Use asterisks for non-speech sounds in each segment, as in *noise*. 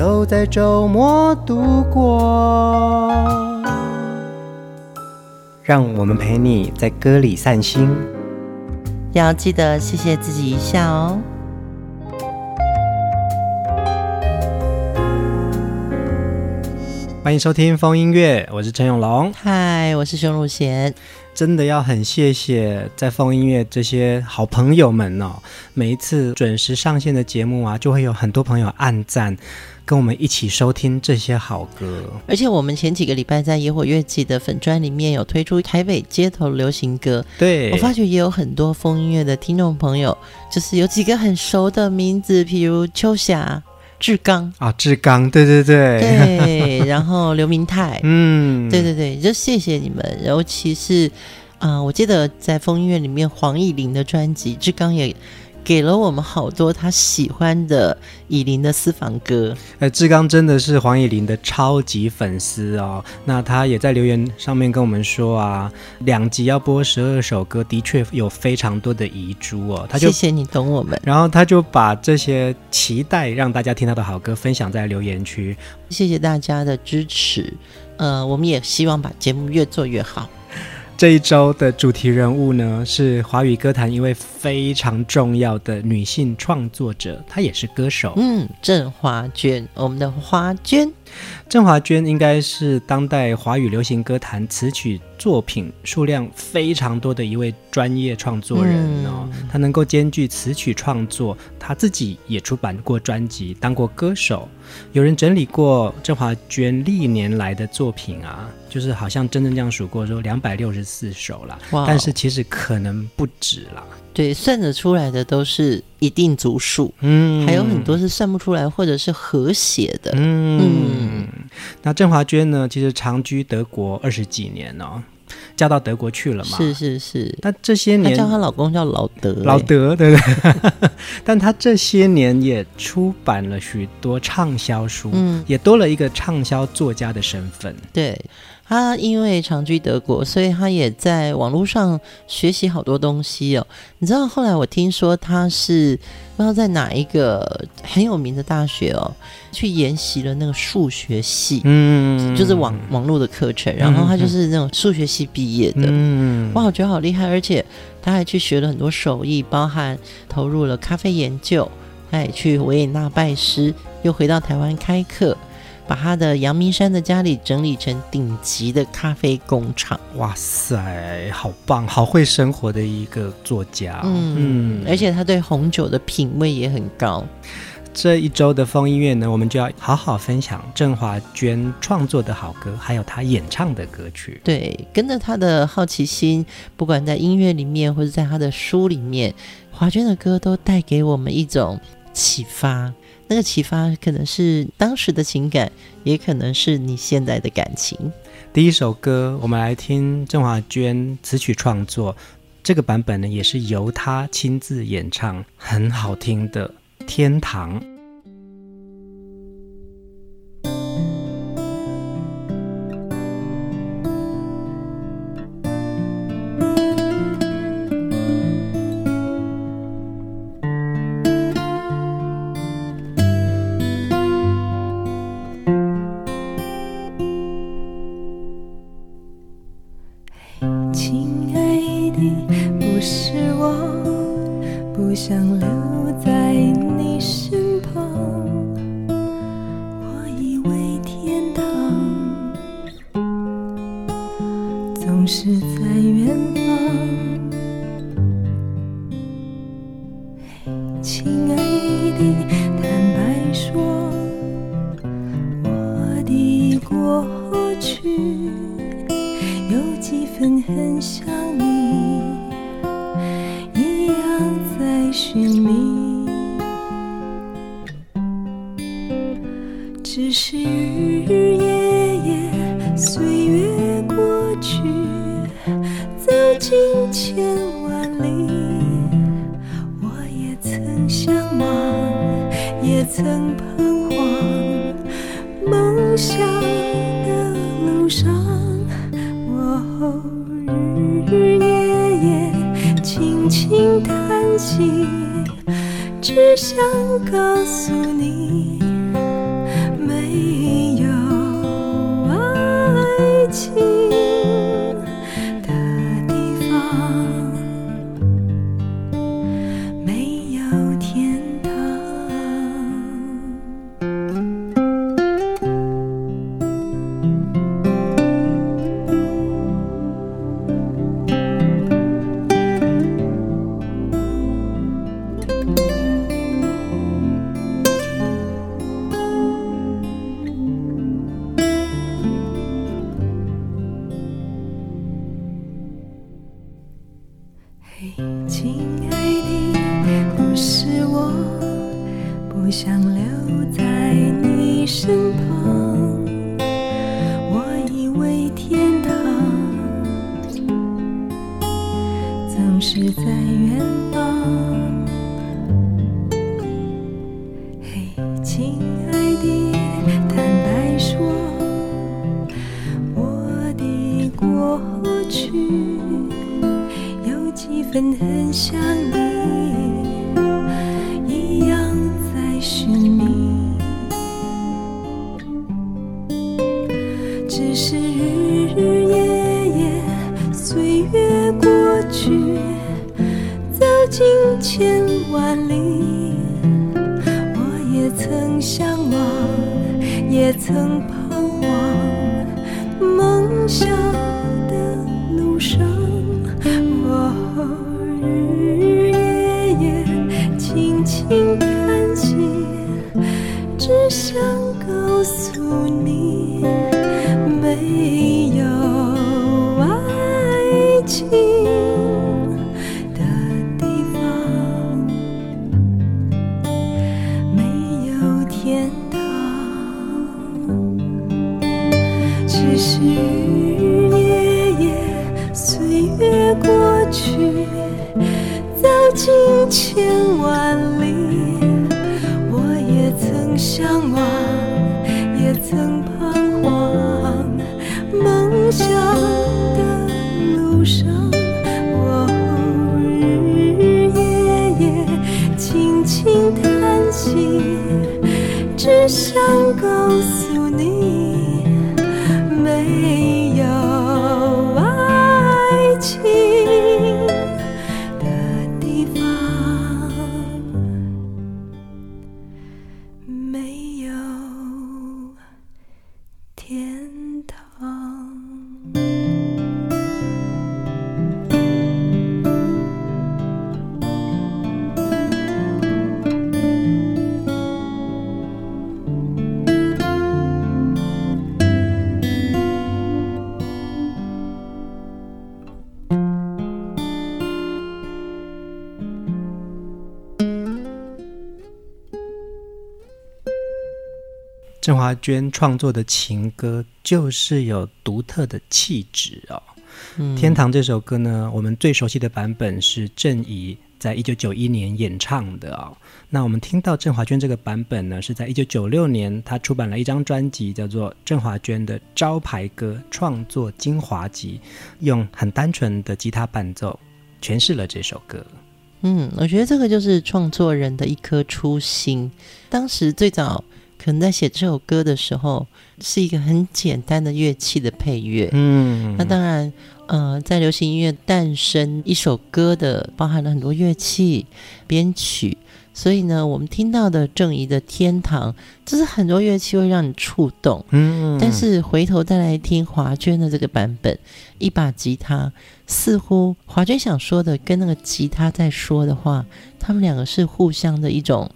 都在周末度过，让我们陪你在歌里散心，要记得谢谢自己一下哦。欢迎收听风音乐，我是陈永龙，嗨，我是熊汝贤。真的要很谢谢在风音乐这些好朋友们哦，每一次准时上线的节目啊，就会有很多朋友按赞。跟我们一起收听这些好歌，而且我们前几个礼拜在野火乐季的粉砖里面有推出台北街头流行歌，对，我发觉也有很多风音乐的听众朋友，就是有几个很熟的名字，譬如秋霞、志刚。啊，志刚，对对对，对，然后刘明泰，*laughs* 嗯，对对对，就谢谢你们，尤其是啊、呃，我记得在风音乐里面黄义玲的专辑，志刚也。给了我们好多他喜欢的以琳的私房歌。哎，志刚真的是黄以琳的超级粉丝哦。那他也在留言上面跟我们说啊，两集要播十二首歌，的确有非常多的遗珠哦。他就谢谢你懂我们。然后他就把这些期待让大家听到的好歌分享在留言区。谢谢大家的支持。呃，我们也希望把节目越做越好。这一周的主题人物呢，是华语歌坛一位非常重要的女性创作者，她也是歌手。嗯，郑华娟，我们的华娟。郑华娟应该是当代华语流行歌坛词曲作品数量非常多的一位专业创作人哦。她能够兼具词曲创作，她自己也出版过专辑，当过歌手。有人整理过郑华娟历年来的作品啊，就是好像真正这样数过，说两百六十四首了。但是其实可能不止啦。对，算得出来的都是一定组数，嗯，还有很多是算不出来或者是和谐的，嗯。嗯，那郑华娟呢，其实长居德国二十几年哦，嫁到德国去了嘛。是是是。那这些年，她叫她老公叫老德，老德对不对？*laughs* 但她这些年也出版了许多畅销书，嗯，也多了一个畅销作家的身份。对。他因为长居德国，所以他也在网络上学习好多东西哦。你知道后来我听说他是不知道在哪一个很有名的大学哦，去研习了那个数学系，嗯，就是网网络的课程，然后他就是那种数学系毕业的，嗯，哇，我觉得好厉害，而且他还去学了很多手艺，包含投入了咖啡研究，他也去维也纳拜师，又回到台湾开课。把他的阳明山的家里整理成顶级的咖啡工厂，哇塞，好棒，好会生活的一个作家，嗯，嗯，而且他对红酒的品味也很高。这一周的风音乐呢，我们就要好好分享郑华娟创作的好歌，还有她演唱的歌曲。对，跟着她的好奇心，不管在音乐里面，或者在她的书里面，华娟的歌都带给我们一种启发。那个启发可能是当时的情感，也可能是你现在的感情。第一首歌，我们来听郑华娟词曲创作，这个版本呢，也是由她亲自演唱，很好听的《天堂》。日日夜夜岁月过去走尽千万里我也曾向往也曾彷徨梦想的路上我日日夜夜轻轻叹息只想告华娟创作的情歌就是有独特的气质哦。嗯，《天堂》这首歌呢，我们最熟悉的版本是郑怡在一九九一年演唱的哦。那我们听到郑华娟这个版本呢，是在一九九六年，她出版了一张专辑，叫做《郑华娟的招牌歌创作精华集》，用很单纯的吉他伴奏诠释了这首歌。嗯，我觉得这个就是创作人的一颗初心。当时最早。可能在写这首歌的时候，是一个很简单的乐器的配乐。嗯，那当然，呃，在流行音乐诞生一首歌的，包含了很多乐器编曲，所以呢，我们听到的郑怡的《天堂》，就是很多乐器会让你触动。嗯，但是回头再来听华娟的这个版本，一把吉他，似乎华娟想说的跟那个吉他在说的话，他们两个是互相的一种。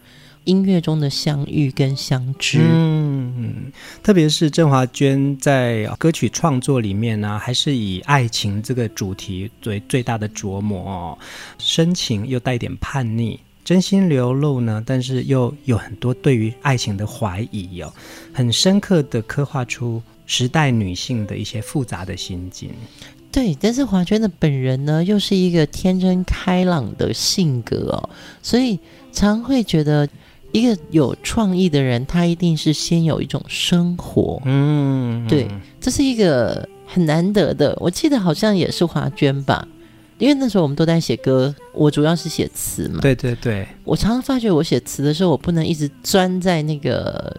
音乐中的相遇跟相知，嗯，特别是郑华娟在歌曲创作里面呢，还是以爱情这个主题为最大的琢磨哦，深情又带点叛逆，真心流露呢，但是又有很多对于爱情的怀疑哦，很深刻的刻画出时代女性的一些复杂的心境。对，但是华娟的本人呢，又是一个天真开朗的性格哦，所以常会觉得一个有创意的人，他一定是先有一种生活。嗯，对，这是一个很难得的。我记得好像也是华娟吧，因为那时候我们都在写歌，我主要是写词嘛。对对对，我常常发觉我写词的时候，我不能一直钻在那个。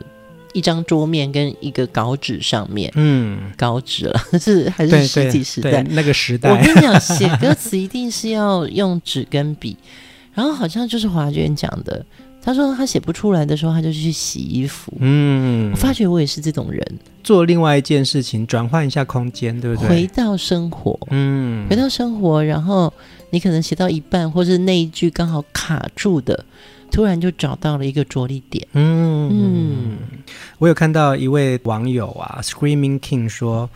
一张桌面跟一个稿纸上面，嗯，稿纸了，*laughs* 是还是实体时代那个时代？我跟你讲，写歌词一定是要用纸跟笔，然后好像就是华娟讲的，他说他写不出来的时候，他就去洗衣服。嗯，我发觉我也是这种人，做另外一件事情，转换一下空间，对不对？回到生活，嗯，回到生活，然后你可能写到一半，或是那一句刚好卡住的。突然就找到了一个着力点。嗯嗯，我有看到一位网友啊，Screaming King 说，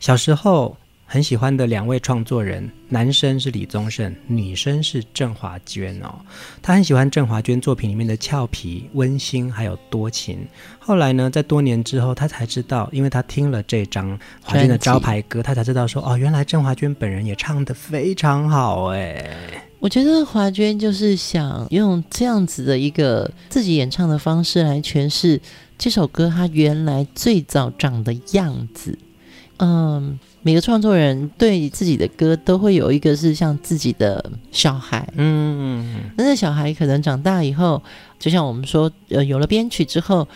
小时候很喜欢的两位创作人，男生是李宗盛，女生是郑华娟哦。他很喜欢郑华娟作品里面的俏皮、温馨，还有多情。后来呢，在多年之后，他才知道，因为他听了这张华娟的招牌歌，他才知道说，哦，原来郑华娟本人也唱得非常好哎。我觉得华娟就是想用这样子的一个自己演唱的方式来诠释这首歌，它原来最早长的样子。嗯，每个创作人对自己的歌都会有一个是像自己的小孩，嗯，那这小孩可能长大以后，就像我们说，呃，有了编曲之后。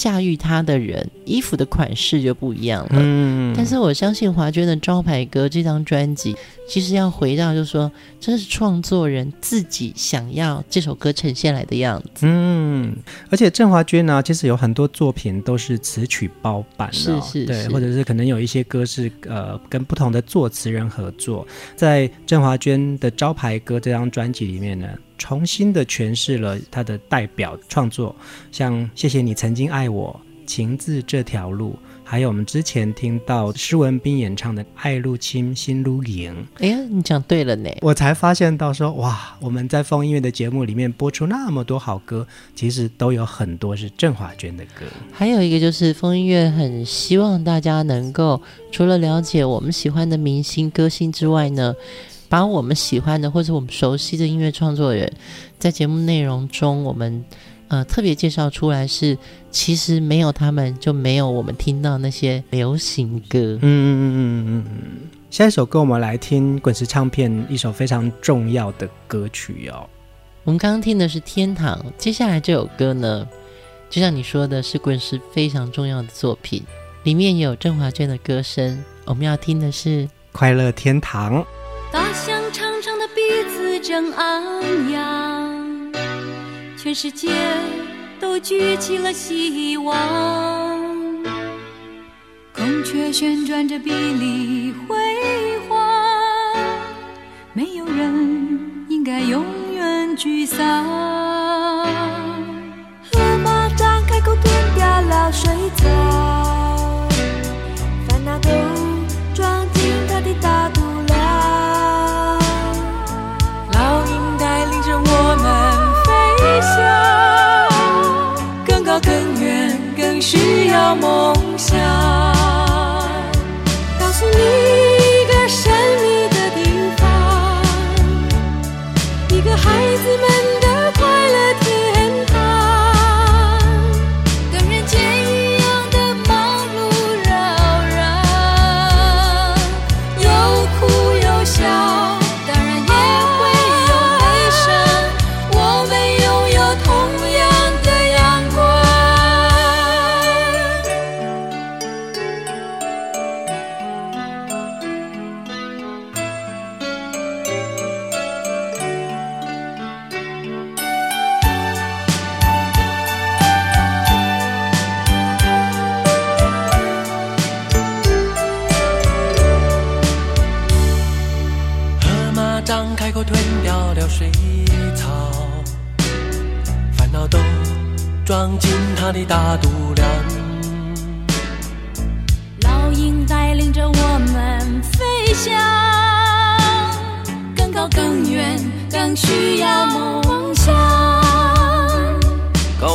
驾驭他的人，衣服的款式就不一样了。嗯，但是我相信华娟的招牌歌这张专辑，其实要回到就是说，这是创作人自己想要这首歌呈现来的样子。嗯，而且郑华娟呢，其实有很多作品都是词曲包办，哦，是是是，对，或者是可能有一些歌是呃跟不同的作词人合作，在郑华娟的招牌歌这张专辑里面呢。重新的诠释了他的代表创作，像《谢谢你曾经爱我》、《情字这条路》，还有我们之前听到施文彬演唱的《爱路亲心如影》。哎呀，你讲对了呢！我才发现到说，哇，我们在风音乐的节目里面播出那么多好歌，其实都有很多是郑华娟的歌。还有一个就是风音乐很希望大家能够除了了解我们喜欢的明星歌星之外呢。把我们喜欢的或者我们熟悉的音乐创作人，在节目内容中，我们呃特别介绍出来是，其实没有他们就没有我们听到那些流行歌。嗯嗯嗯嗯嗯嗯。下一首歌我们来听滚石唱片一首非常重要的歌曲哦。我们刚刚听的是《天堂》，接下来这首歌呢，就像你说的是滚石非常重要的作品，里面有郑华娟的歌声。我们要听的是《快乐天堂》。大象长长的鼻子正昂扬，全世界都举起了希望。孔雀旋转着碧丽辉煌，没有人应该永远沮丧。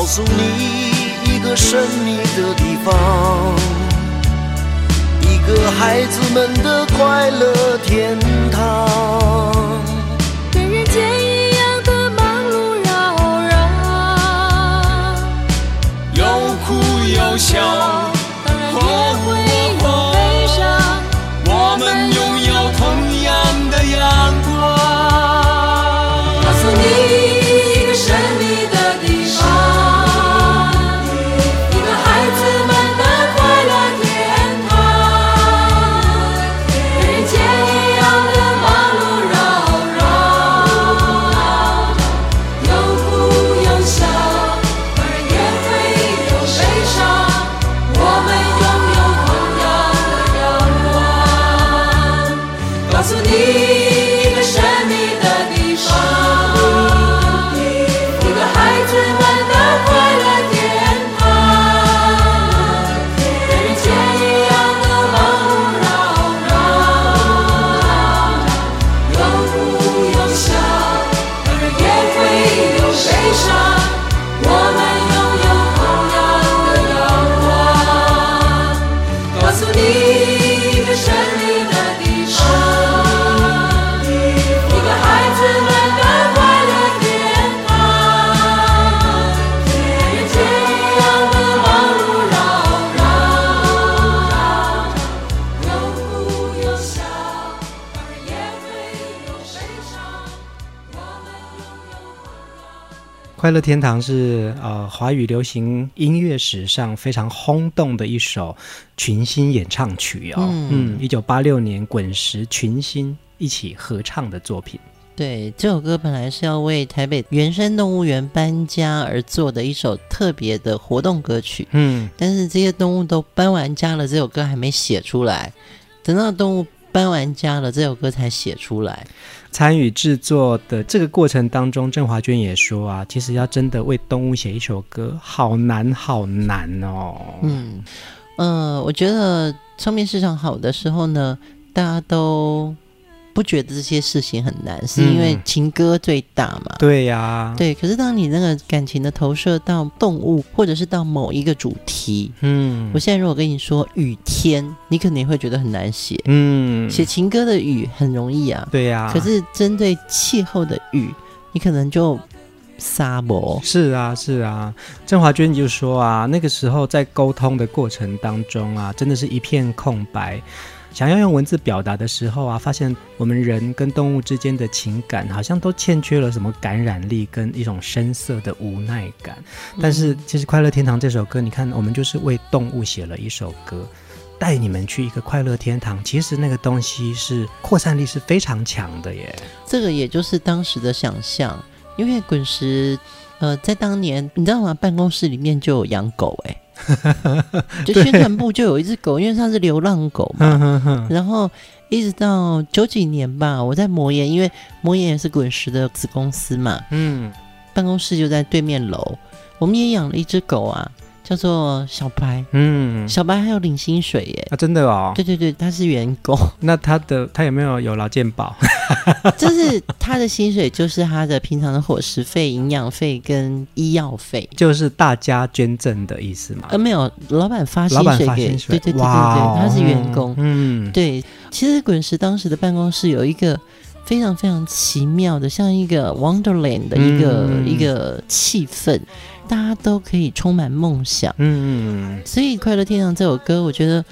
告诉你一个神秘的地方，一个孩子们的快乐天堂。跟人间一样的忙碌扰攘，有哭有笑。快乐天堂是呃华语流行音乐史上非常轰动的一首群星演唱曲哦，嗯，一九八六年滚石群星一起合唱的作品。对，这首歌本来是要为台北原生动物园搬家而做的一首特别的活动歌曲，嗯，但是这些动物都搬完家了，这首歌还没写出来，等到动物搬完家了，这首歌才写出来。参与制作的这个过程当中，郑华娟也说啊，其实要真的为动物写一首歌，好难好难哦。嗯，呃，我觉得唱片市场好的时候呢，大家都。不觉得这些事情很难，是因为情歌最大嘛？嗯、对呀、啊，对。可是当你那个感情的投射到动物，或者是到某一个主题，嗯，我现在如果跟你说雨天，你肯定会觉得很难写。嗯，写情歌的雨很容易啊，对呀、啊。可是针对气候的雨，你可能就沙漠。是啊，是啊。郑华娟就说啊，那个时候在沟通的过程当中啊，真的是一片空白。想要用文字表达的时候啊，发现我们人跟动物之间的情感好像都欠缺了什么感染力跟一种深色的无奈感。但是其实《快乐天堂》这首歌，你看，我们就是为动物写了一首歌，带你们去一个快乐天堂。其实那个东西是扩散力是非常强的耶。这个也就是当时的想象，因为滚石呃，在当年你知道吗？办公室里面就有养狗哎。*laughs* 就宣传部就有一只狗，因为它是流浪狗嘛。然后一直到九几年吧，我在魔岩，因为魔岩也是滚石的子公司嘛。嗯，办公室就在对面楼，我们也养了一只狗啊。叫做小白，嗯，小白还有领薪水耶，啊，真的哦，对对对，他是员工，*laughs* 那他的他有没有有劳健保？*laughs* 就是他的薪水就是他的平常的伙食费、营养费跟医药费，就是大家捐赠的意思吗？呃，没有，老板发薪水给，对对对对对，他是员工，嗯，对，其实滚石当时的办公室有一个非常非常奇妙的，像一个 Wonderland 的一个、嗯、一个气氛。大家都可以充满梦想，嗯，所以《快乐天堂》这首歌，我觉得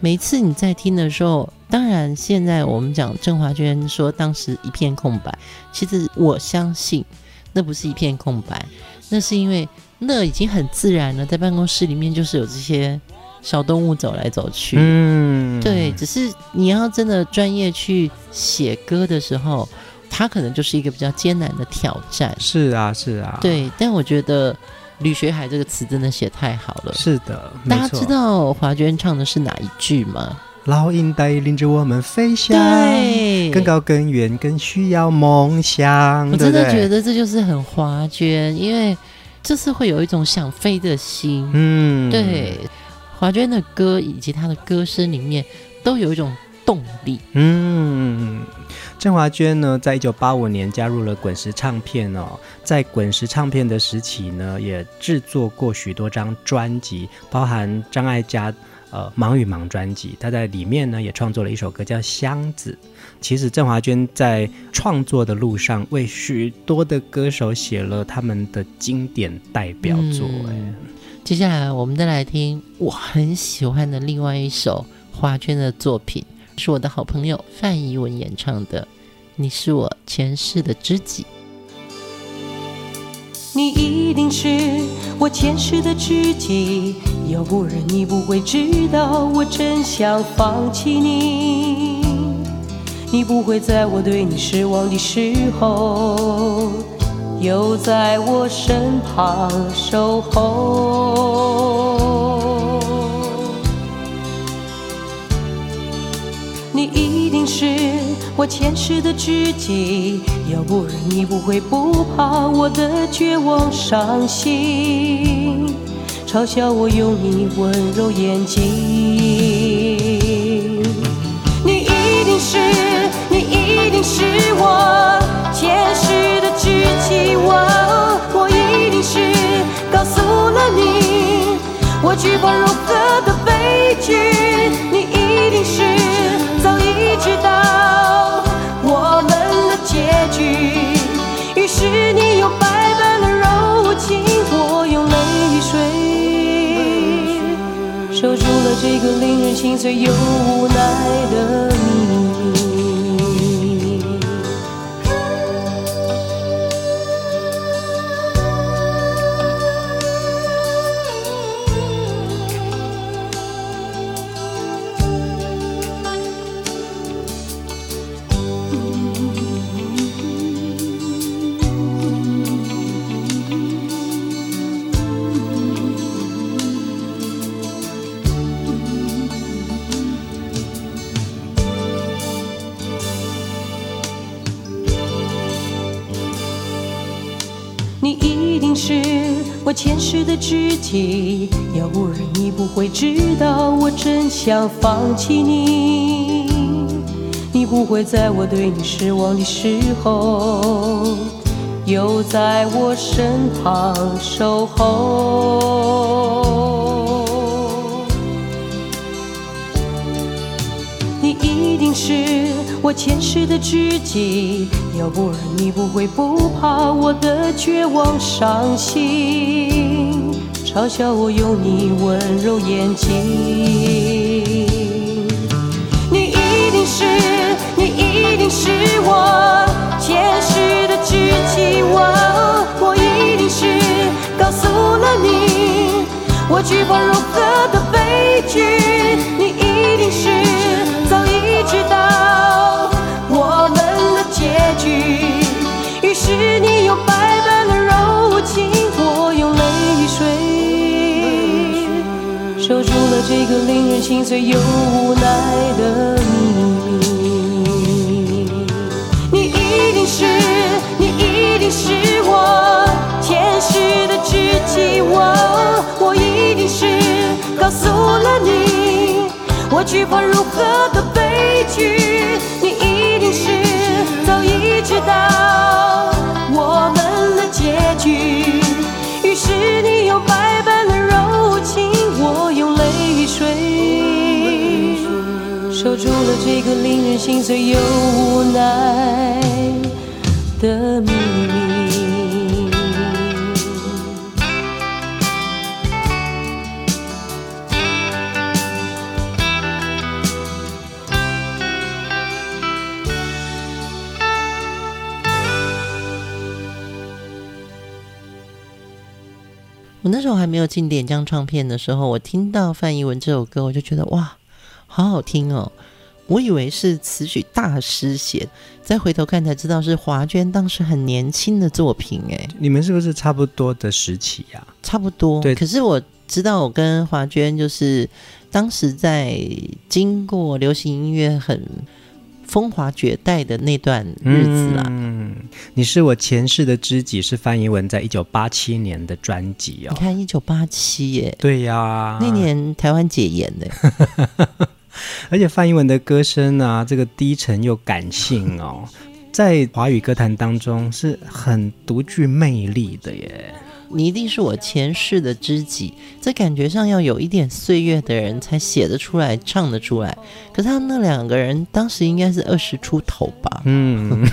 每一次你在听的时候，当然现在我们讲郑华娟说当时一片空白，其实我相信那不是一片空白，那是因为那已经很自然了，在办公室里面就是有这些小动物走来走去，嗯，对，只是你要真的专业去写歌的时候，它可能就是一个比较艰难的挑战。是啊，是啊，对，但我觉得。吕学海这个词真的写太好了。是的，大家知道华娟唱的是哪一句吗？老鹰带领着我们飞翔，对，更高更远，更需要梦想。我真的觉得这就是很华娟，因为就是会有一种想飞的心。嗯，对，华娟的歌以及她的歌声里面都有一种动力。嗯，郑华娟呢，在一九八五年加入了滚石唱片哦，在滚石唱片的时期呢，也制作过许多张专辑，包含张艾嘉呃《忙与忙》专辑，她在里面呢也创作了一首歌叫《箱子》。其实郑华娟在创作的路上，为许多的歌手写了他们的经典代表作。哎、嗯，接下来我们再来听我很喜欢的另外一首华娟的作品。是我的好朋友范怡文演唱的《你是我前世的知己》。你一定是我前世的知己，要不然你不会知道我真想放弃你。你不会在我对你失望的时候，又在我身旁守候。你一定是我前世的知己，要不然你不会不怕我的绝望伤心，嘲笑我用你温柔眼睛。你一定是，你一定是我前世的知己，我我一定是告诉了你我惧怕如何的悲剧，你一定是。知道我们的结局，于是你用百般的柔情，我用泪水，守住了这个令人心碎又无奈的你前世的知己，要不然你不会知道我真想放弃你。你不会在我对你失望的时候，又在我身旁守候。是我前世的知己。要不然你不会不怕我的绝望伤心，嘲笑我用你温柔眼睛。你一定是，你一定是我前世的知己，我我一定是告诉了你我惧怕融合的悲剧，你一定是局，于是你用百般的柔情，我用泪水，守住了这个令人心碎又无奈的秘密。你一定是，你一定是我前世的知己，我我一定是告诉了你我惧怕如何的悲剧，知道我们的结局，于是你用百般的柔情，我用泪水，守住了这个令人心碎又无奈的秘密。时候还没有进点将唱片的时候，我听到范逸文这首歌，我就觉得哇，好好听哦！我以为是词曲大师写，再回头看才知道是华娟当时很年轻的作品。哎，*laughs* 你们是不是差不多的时期呀？差不多。对，可是我知道我跟华娟就是当时在经过流行音乐很。风华绝代的那段日子啦，嗯，你是我前世的知己，是范逸文在一九八七年的专辑哦。你看一九八七耶，对呀，那年台湾解严的。*laughs* 而且范逸文的歌声啊，这个低沉又感性哦，在华语歌坛当中是很独具魅力的耶。你一定是我前世的知己，这感觉上要有一点岁月的人才写得出来、唱得出来。可是他们那两个人当时应该是二十出头吧？嗯，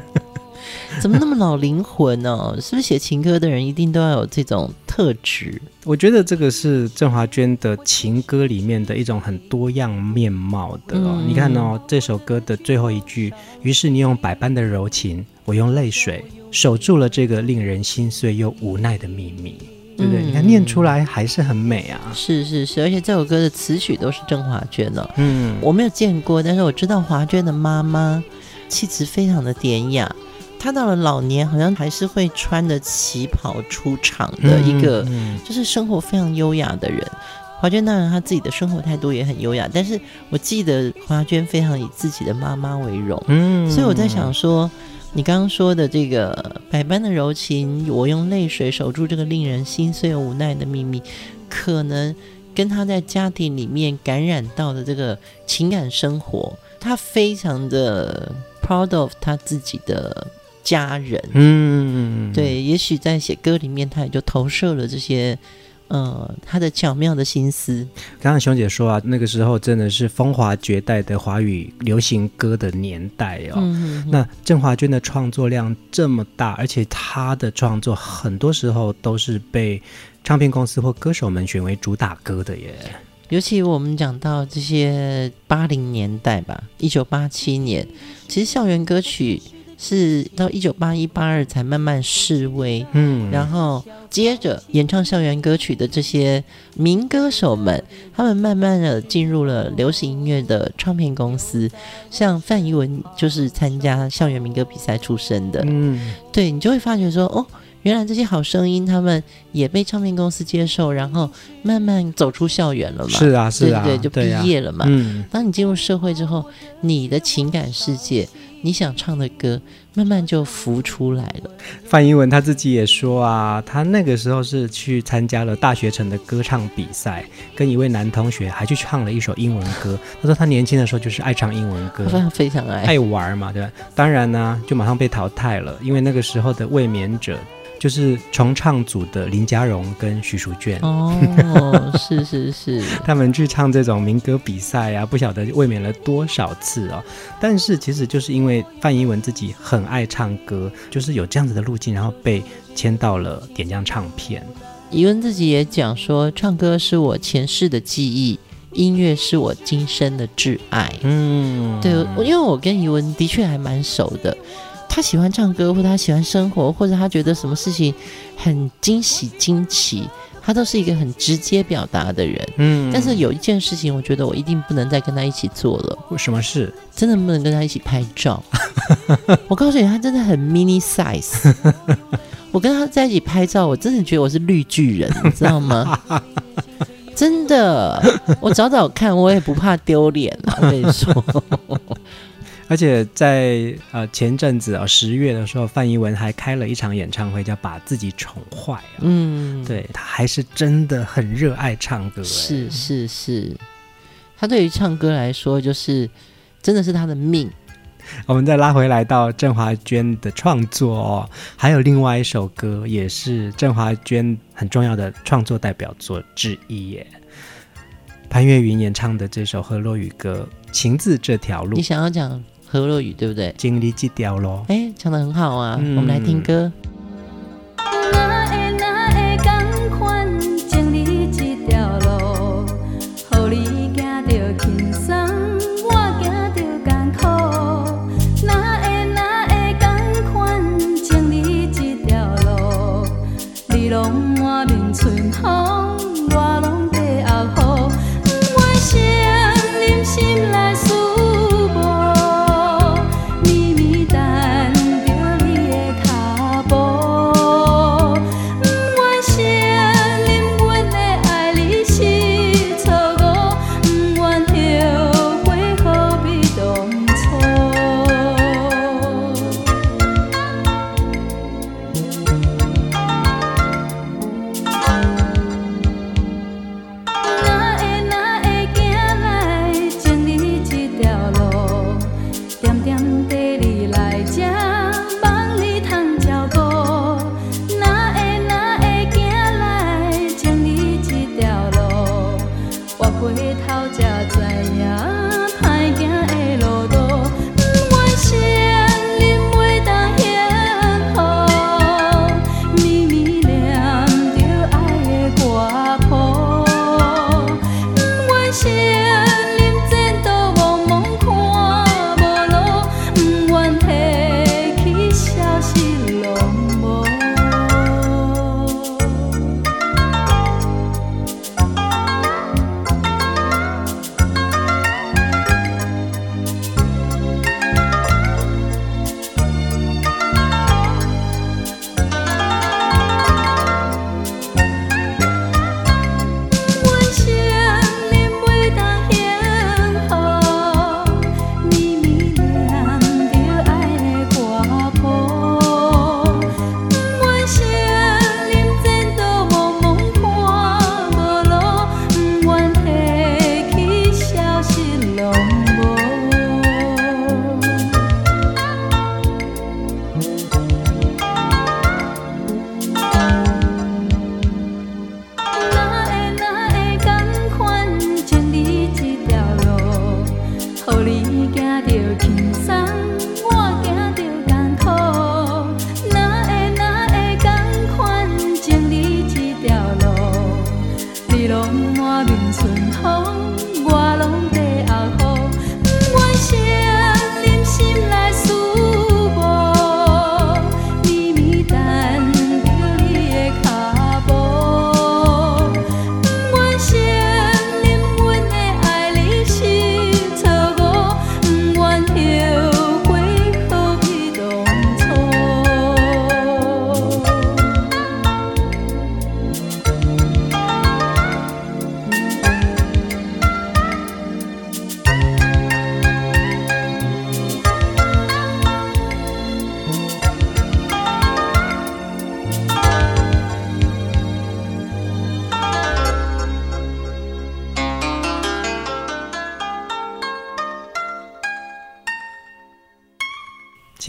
*laughs* 怎么那么老灵魂呢、哦？是不是写情歌的人一定都要有这种特质？我觉得这个是郑华娟的情歌里面的一种很多样面貌的哦。嗯、你看哦，这首歌的最后一句，于是你用百般的柔情，我用泪水。守住了这个令人心碎又无奈的秘密，对不对？嗯、你看念出来还是很美啊！是是是，而且这首歌的词曲都是郑华娟的、哦。嗯，我没有见过，但是我知道华娟的妈妈气质非常的典雅。她到了老年，好像还是会穿着旗袍出场的一个，嗯嗯、就是生活非常优雅的人。华娟当然她自己的生活态度也很优雅，但是我记得华娟非常以自己的妈妈为荣。嗯，所以我在想说。你刚刚说的这个百般的柔情，我用泪水守住这个令人心碎又无奈的秘密，可能跟他在家庭里面感染到的这个情感生活，他非常的 proud of 他自己的家人。嗯，对，也许在写歌里面，他也就投射了这些。呃，他的巧妙的心思。刚刚熊姐说啊，那个时候真的是风华绝代的华语流行歌的年代哦。嗯哼哼。那郑华娟的创作量这么大，而且她的创作很多时候都是被唱片公司或歌手们选为主打歌的耶。尤其我们讲到这些八零年代吧，一九八七年，其实校园歌曲。是到一九八一八二才慢慢示威，嗯，然后接着演唱校园歌曲的这些民歌手们，他们慢慢的进入了流行音乐的唱片公司，像范逸文就是参加校园民歌比赛出身的，嗯，对，你就会发觉说，哦，原来这些好声音他们也被唱片公司接受，然后慢慢走出校园了嘛，是啊，是啊，对对，就毕业了嘛，嗯，当你进入社会之后，你的情感世界。你想唱的歌，慢慢就浮出来了。范英文他自己也说啊，他那个时候是去参加了大学城的歌唱比赛，跟一位男同学还去唱了一首英文歌。他说他年轻的时候就是爱唱英文歌，非常非常爱爱玩嘛，对吧？当然呢，就马上被淘汰了，因为那个时候的卫冕者。就是重唱组的林佳荣跟徐淑娟哦，是 *laughs* 是是，*laughs* 他们去唱这种民歌比赛啊，不晓得卫冕了多少次哦。但是其实就是因为范逸文自己很爱唱歌，就是有这样子的路径，然后被签到了点将唱片。逸文自己也讲说，唱歌是我前世的记忆，音乐是我今生的挚爱。嗯，对，因为我跟逸文的确还蛮熟的。他喜欢唱歌，或者他喜欢生活，或者他觉得什么事情很惊喜、惊奇，他都是一个很直接表达的人。嗯，但是有一件事情，我觉得我一定不能再跟他一起做了。为什么事？真的不能跟他一起拍照。*laughs* 我告诉你，他真的很 mini size。*laughs* 我跟他在一起拍照，我真的觉得我是绿巨人，你知道吗？*laughs* 真的，我找找看，我也不怕丢脸啊。我跟你说。而且在呃前阵子啊、哦、十月的时候，范逸文还开了一场演唱会，叫《把自己宠坏》。嗯，对，他还是真的很热爱唱歌。是是是，他对于唱歌来说，就是真的是他的命。我们再拉回来到郑华娟的创作哦，还有另外一首歌，也是郑华娟很重要的创作代表作之一耶。潘越云演唱的这首河洛雨歌《情字这条路》，你想要讲？河洛语对不对？经历几条咯？哎，唱得很好啊！嗯、我们来听歌。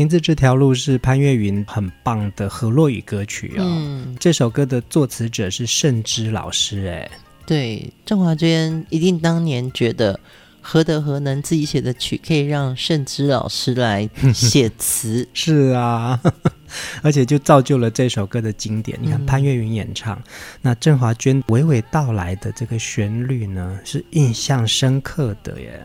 情字这条路是潘越云很棒的河洛语歌曲哦。嗯，这首歌的作词者是盛之老师，哎，对，郑华娟一定当年觉得何德何能自己写的曲可以让盛之老师来写词，*laughs* 是啊，*laughs* 而且就造就了这首歌的经典。你看潘越云演唱，嗯、那郑华娟娓娓道来的这个旋律呢，是印象深刻的耶。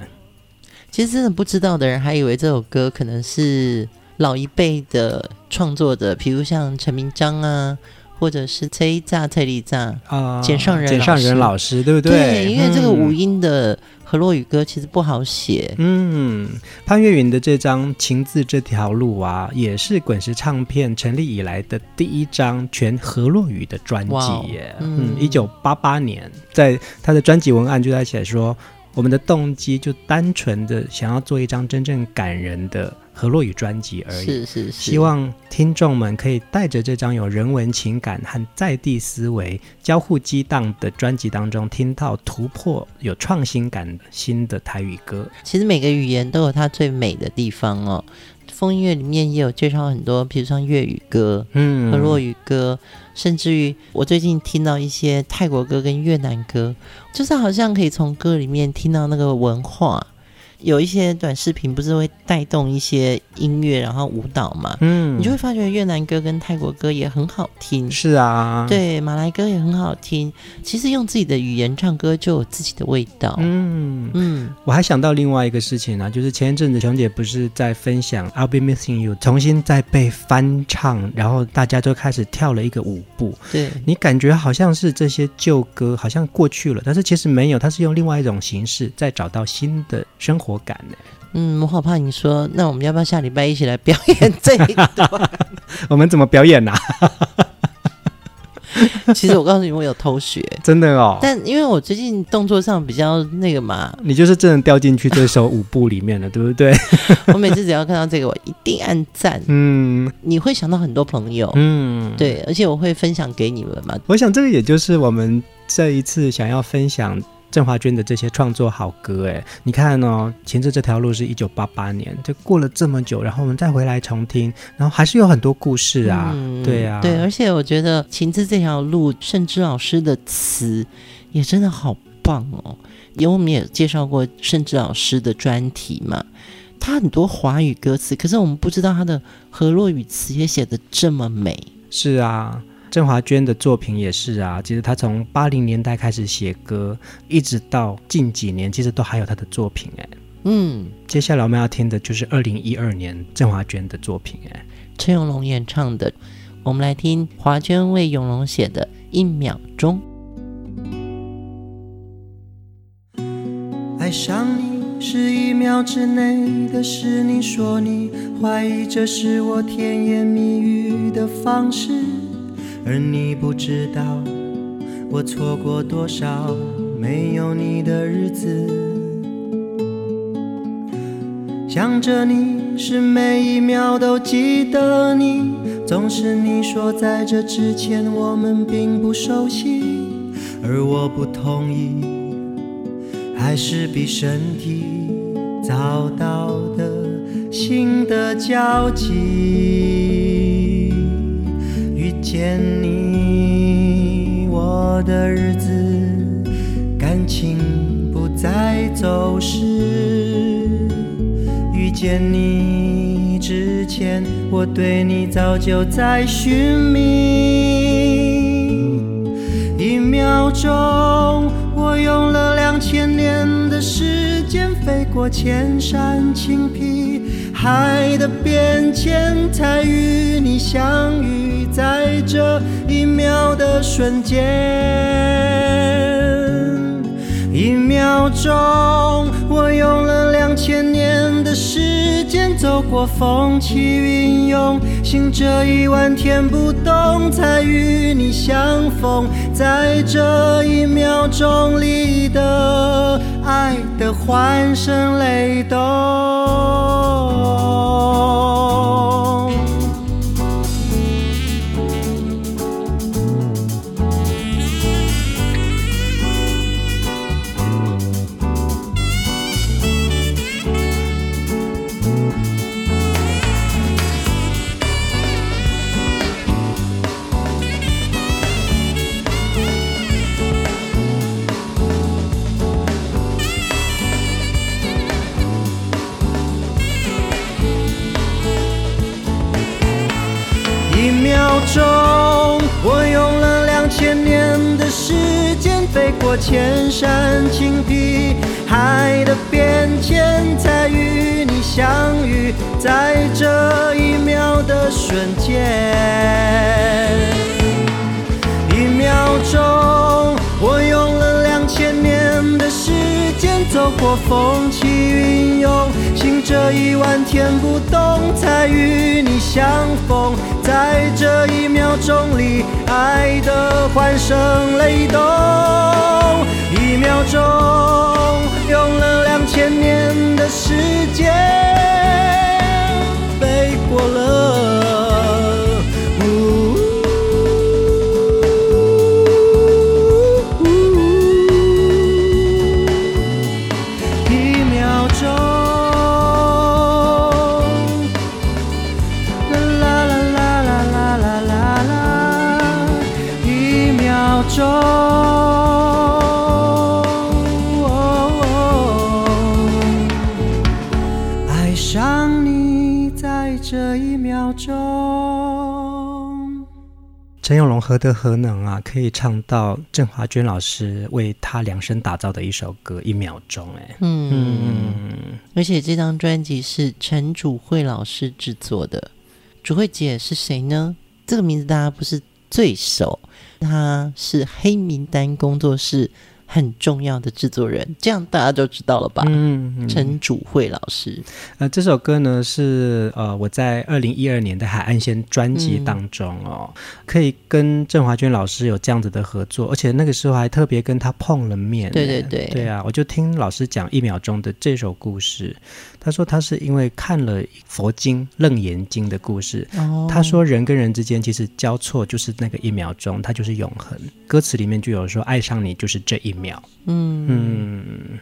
其实真的不知道的人还以为这首歌可能是老一辈的创作者，比如像陈明章啊，或者是崔炸崔丽炸啊，简上人简上人老师，对不对？对，因为这个五音的河洛语歌其实不好写。嗯，潘越云的这张《情字这条路》啊，也是滚石唱片成立以来的第一张全河洛语的专辑耶。嗯，一九八八年，在他的专辑文案就在写说。我们的动机就单纯的想要做一张真正感人的河洛语专辑而已，是是是，希望听众们可以带着这张有人文情感和在地思维交互激荡的专辑当中，听到突破、有创新感的新的台语歌。其实每个语言都有它最美的地方哦。风音乐里面也有介绍很多，比如像粤语歌、嗯，和洛语歌，甚至于我最近听到一些泰国歌跟越南歌，就是好像可以从歌里面听到那个文化。有一些短视频不是会带动一些音乐，然后舞蹈嘛，嗯，你就会发觉越南歌跟泰国歌也很好听，是啊，对，马来歌也很好听。其实用自己的语言唱歌就有自己的味道，嗯。嗯。我还想到另外一个事情啊，就是前一阵子琼姐不是在分享《I'll Be Missing You》重新再被翻唱，然后大家都开始跳了一个舞步，对，你感觉好像是这些旧歌好像过去了，但是其实没有，它是用另外一种形式再找到新的生活感呢。嗯，我好怕你说，那我们要不要下礼拜一起来表演这一段？*laughs* 我们怎么表演呢、啊？*laughs* 其实我告诉你，我有偷学，真的哦。但因为我最近动作上比较那个嘛，你就是真的掉进去这首舞步里面了，对不对？*laughs* 我每次只要看到这个，我一定按赞。嗯，你会想到很多朋友，嗯，对，而且我会分享给你们嘛。我想这个也就是我们这一次想要分享。郑华娟的这些创作好歌，哎，你看哦，《情字这条路》是一九八八年，就过了这么久，然后我们再回来重听，然后还是有很多故事啊，嗯、对啊，对，而且我觉得《情字这条路》甚至老师的词也真的好棒哦！因为我们也介绍过甚至老师的专题嘛，他很多华语歌词，可是我们不知道他的河洛语词也写的这么美。是啊，郑华娟的作品也是啊。其实她从八零年代开始写歌，一直到近几年，其实都还有她的作品哎。嗯，接下来我们要听的就是二零一二年郑华娟的作品哎，陈永龙演唱的。我们来听华娟为永龙写的《一秒钟》。爱上你是一秒之内的事，你说你怀疑这是我甜言蜜语的方式，而你不知道我错过多少没有你的日子。想着你是每一秒都记得你，总是你说在这之前我们并不熟悉，而我不同意。还是比身体找到的心的交集，见你，我的日子感情不再走失。遇见你之前，我对你早就在寻觅。一秒钟。我用了两千年的时间，飞过千山青皮，海的变迁，才与你相遇，在这一秒的瞬间，一秒钟。我用了两千年的时间，走过风起云涌，行这一万天不动，才与你相逢，在这一秒钟里的爱的欢声雷动。千山青皮，海的变迁，才与你相遇，在这一秒的瞬间。一秒钟，我用了两千年的时间，走过风起云涌，行这一万天不动，才与你相逢，在这一秒钟里，爱的欢声雷动。一秒钟，用了两千年的时间，飞过了，陈永龙何德何能啊，可以唱到郑华娟老师为他量身打造的一首歌《一秒钟》哎，嗯嗯，而且这张专辑是陈主慧老师制作的。主慧姐是谁呢？这个名字大家不是最熟，她是黑名单工作室很重要的制作人，这样大家就知道了吧？嗯，嗯，陈主慧老师，呃，这首歌呢是呃我在二零一二年的《海岸线》专辑当中哦，嗯、可以跟郑华娟老师有这样子的合作，而且那个时候还特别跟他碰了面。对对对，对啊，我就听老师讲一秒钟的这首故事。他说他是因为看了佛经《楞严经》的故事，哦、他说人跟人之间其实交错就是那个一秒钟，它就是永恒。歌词里面就有说爱上你就是这一秒。嗯嗯，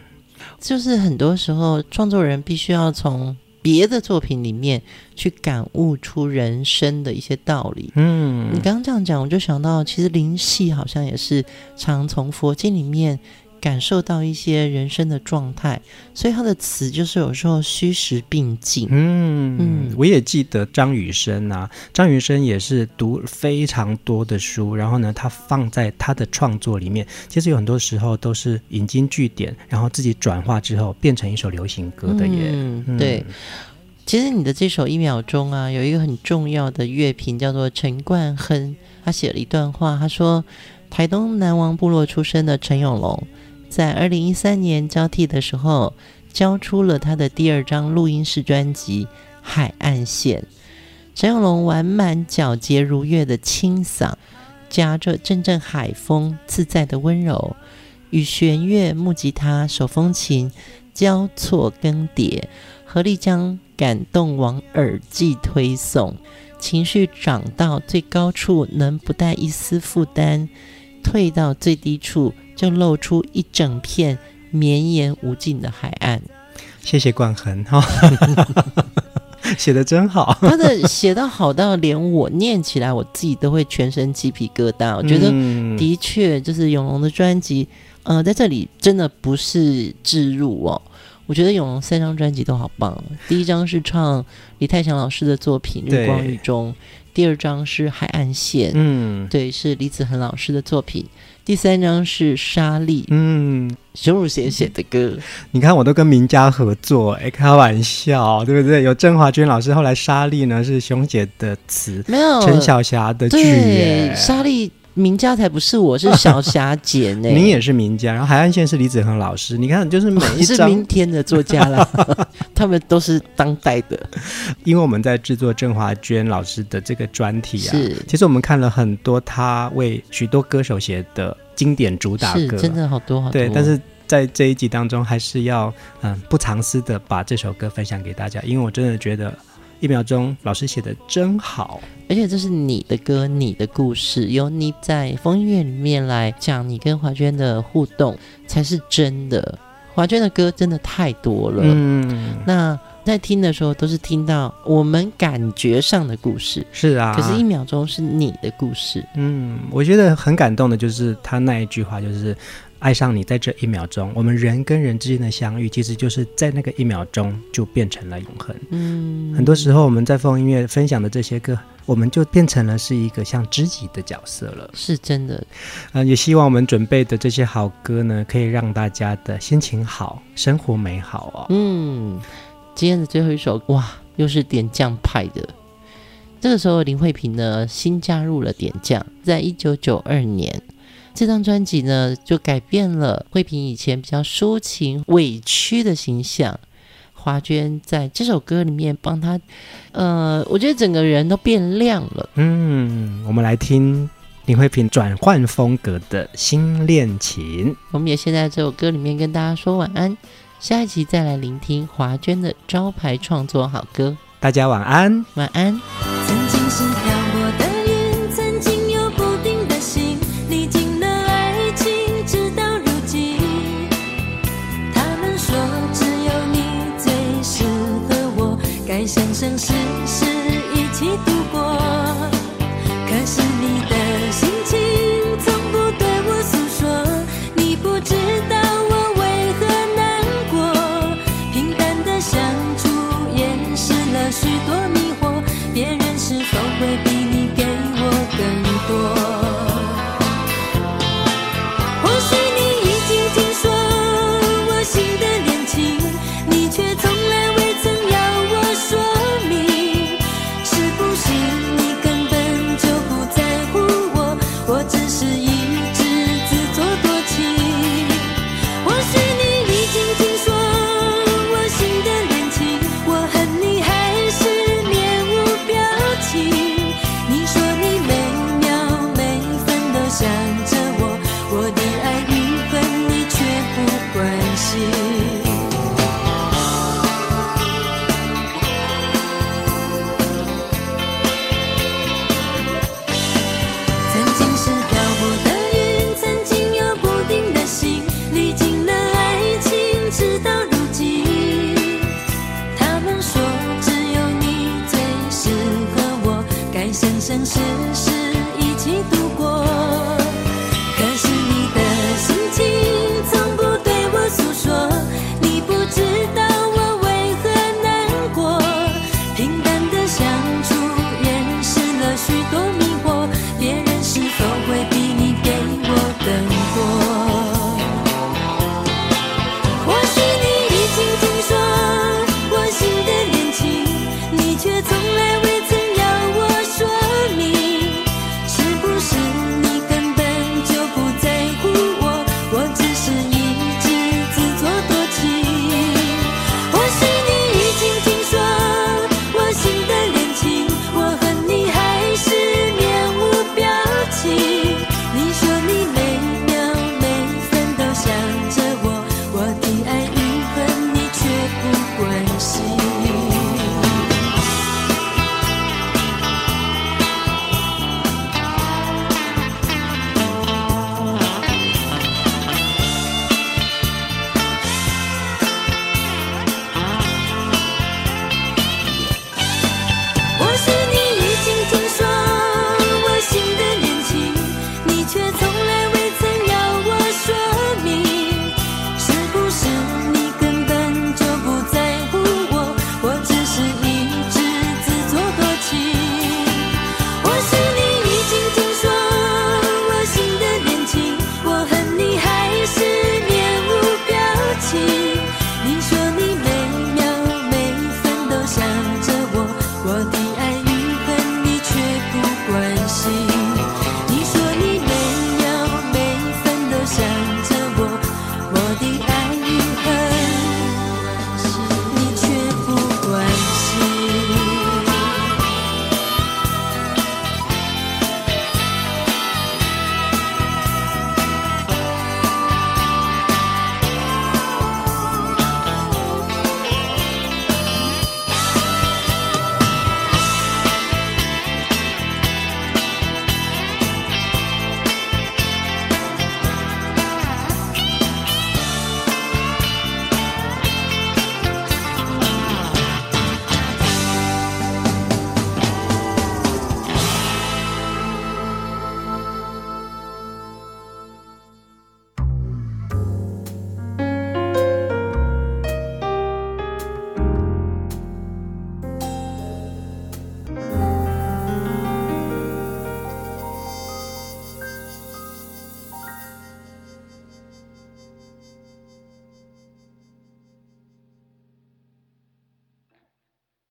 就是很多时候创作人必须要从别的作品里面去感悟出人生的一些道理。嗯，你刚刚这样讲，我就想到其实林夕好像也是常从佛经里面。感受到一些人生的状态，所以他的词就是有时候虚实并进。嗯嗯，我也记得张雨生啊，张雨生也是读非常多的书，然后呢，他放在他的创作里面，其实有很多时候都是引经据典，然后自己转化之后变成一首流行歌的耶。嗯，对。其实你的这首一秒钟啊，有一个很重要的乐评叫做陈冠亨，他写了一段话，他说：台东南王部落出身的陈永龙，在二零一三年交替的时候，交出了他的第二张录音室专辑《海岸线》。陈永龙完满皎洁如月的清嗓，夹着阵阵海风，自在的温柔，与弦乐、木吉他、手风琴交错更迭，合力将感动往耳际推送，情绪涨到最高处，能不带一丝负担；退到最低处，就露出一整片绵延无尽的海岸。谢谢冠恒哈，*laughs* 写的真好。他的写得好到连我念起来，我自己都会全身鸡皮疙瘩。我觉得的确就是永龙的专辑，呃，在这里真的不是置入哦。我觉得永龙三张专辑都好棒。第一张是唱李泰祥老师的作品《日光雨中》，第二张是《海岸线》，嗯，对，是李子恒老师的作品。第三张是《沙粒》，嗯，熊汝贤写的歌。你看，我都跟名家合作，哎，开玩笑，对不对？有郑华娟老师，后来《沙粒》呢是熊姐的词，没有陈小霞的剧，对，《沙粒》。名家才不是我，是 *laughs* 小霞姐呢。你也是名家，然后海岸线是李子恒老师。你看，就是每一张是明天的作家了，*laughs* 他们都是当代的。因为我们在制作郑华娟老师的这个专题啊，是其实我们看了很多他为许多歌手写的经典主打歌，真的好多好多。对，但是在这一集当中，还是要嗯不藏私的把这首歌分享给大家，因为我真的觉得。一秒钟，老师写的真好，而且这是你的歌，你的故事，由你在风音乐里面来讲你跟华娟的互动才是真的。华娟的歌真的太多了，嗯，那在听的时候都是听到我们感觉上的故事，是啊，可是一秒钟是你的故事，嗯，我觉得很感动的就是他那一句话，就是。爱上你，在这一秒钟，我们人跟人之间的相遇，其实就是在那个一秒钟就变成了永恒。嗯，很多时候我们在风音乐分享的这些歌，我们就变成了是一个像知己的角色了。是真的，嗯、呃，也希望我们准备的这些好歌呢，可以让大家的心情好，生活美好哦。嗯，今天的最后一首，哇，又是点将派的。这个时候，林慧萍呢新加入了点将，在一九九二年。这张专辑呢，就改变了慧萍以前比较抒情、委屈的形象。华娟在这首歌里面帮她，呃，我觉得整个人都变亮了。嗯，我们来听林慧萍转换风格的新恋情。我们也先在这首歌里面跟大家说晚安，下一集再来聆听华娟的招牌创作好歌。大家晚安，晚安。